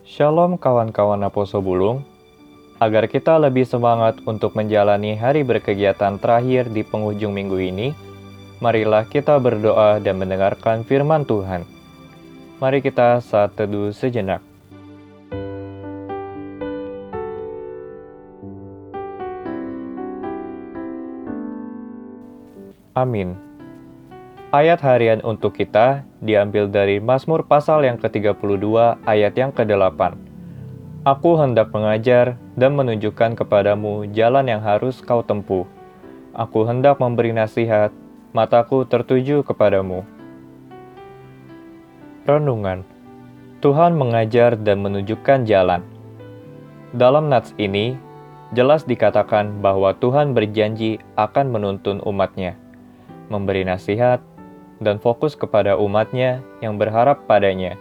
Shalom kawan-kawan Aposo Bulung. Agar kita lebih semangat untuk menjalani hari berkegiatan terakhir di penghujung minggu ini, marilah kita berdoa dan mendengarkan firman Tuhan. Mari kita saat teduh sejenak. Amin. Ayat harian untuk kita diambil dari Mazmur pasal yang ke-32 ayat yang ke-8. Aku hendak mengajar dan menunjukkan kepadamu jalan yang harus kau tempuh. Aku hendak memberi nasihat, mataku tertuju kepadamu. Renungan Tuhan mengajar dan menunjukkan jalan. Dalam nats ini, jelas dikatakan bahwa Tuhan berjanji akan menuntun umatnya, memberi nasihat, dan fokus kepada umatnya yang berharap padanya.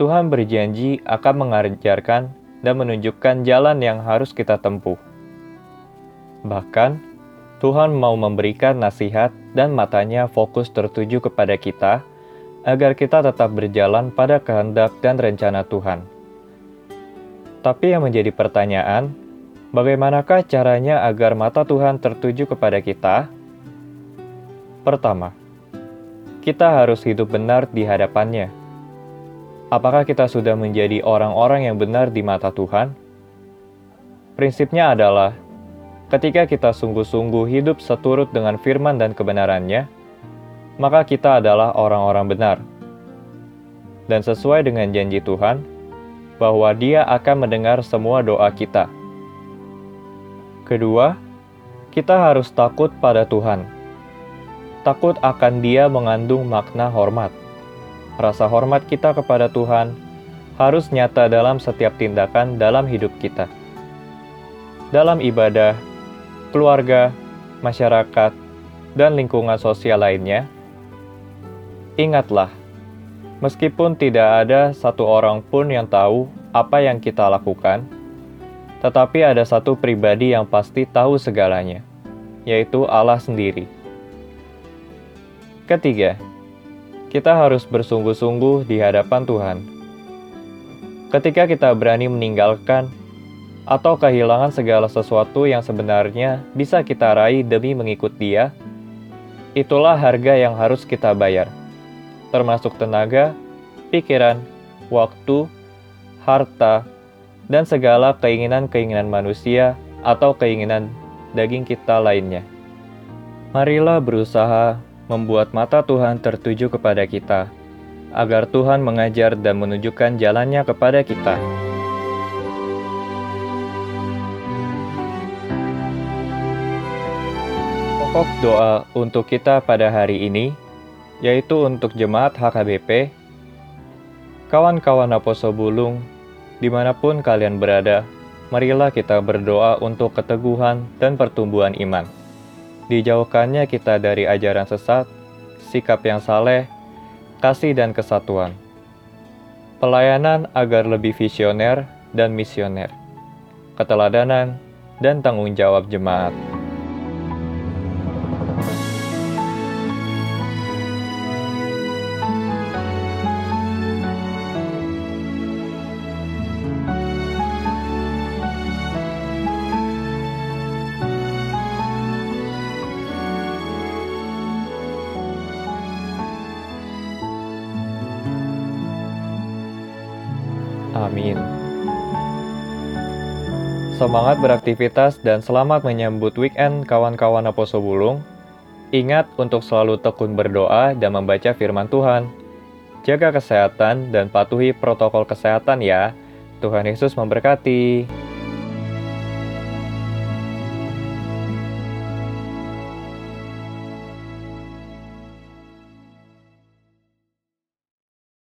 Tuhan berjanji akan mengajarkan dan menunjukkan jalan yang harus kita tempuh. Bahkan, Tuhan mau memberikan nasihat dan matanya fokus tertuju kepada kita, agar kita tetap berjalan pada kehendak dan rencana Tuhan. Tapi yang menjadi pertanyaan, bagaimanakah caranya agar mata Tuhan tertuju kepada kita? Pertama, kita harus hidup benar di hadapannya. Apakah kita sudah menjadi orang-orang yang benar di mata Tuhan? Prinsipnya adalah, ketika kita sungguh-sungguh hidup seturut dengan firman dan kebenarannya, maka kita adalah orang-orang benar. Dan sesuai dengan janji Tuhan, bahwa Dia akan mendengar semua doa kita. Kedua, kita harus takut pada Tuhan takut akan dia mengandung makna hormat. Rasa hormat kita kepada Tuhan harus nyata dalam setiap tindakan dalam hidup kita. Dalam ibadah, keluarga, masyarakat, dan lingkungan sosial lainnya, ingatlah, meskipun tidak ada satu orang pun yang tahu apa yang kita lakukan, tetapi ada satu pribadi yang pasti tahu segalanya, yaitu Allah sendiri. Ketiga, kita harus bersungguh-sungguh di hadapan Tuhan. Ketika kita berani meninggalkan atau kehilangan segala sesuatu yang sebenarnya bisa kita raih demi mengikut Dia, itulah harga yang harus kita bayar, termasuk tenaga, pikiran, waktu, harta, dan segala keinginan-keinginan manusia atau keinginan daging kita lainnya. Marilah berusaha membuat mata Tuhan tertuju kepada kita, agar Tuhan mengajar dan menunjukkan jalannya kepada kita. Pokok doa untuk kita pada hari ini, yaitu untuk jemaat HKBP, kawan-kawan Aposo Bulung, di mana pun kalian berada, marilah kita berdoa untuk keteguhan dan pertumbuhan iman dijauhkannya kita dari ajaran sesat, sikap yang saleh, kasih dan kesatuan. Pelayanan agar lebih visioner dan misioner. Keteladanan dan tanggung jawab jemaat. Amin. Semangat beraktivitas dan selamat menyambut weekend kawan-kawan Aposo Bulung. Ingat untuk selalu tekun berdoa dan membaca firman Tuhan. Jaga kesehatan dan patuhi protokol kesehatan ya. Tuhan Yesus memberkati.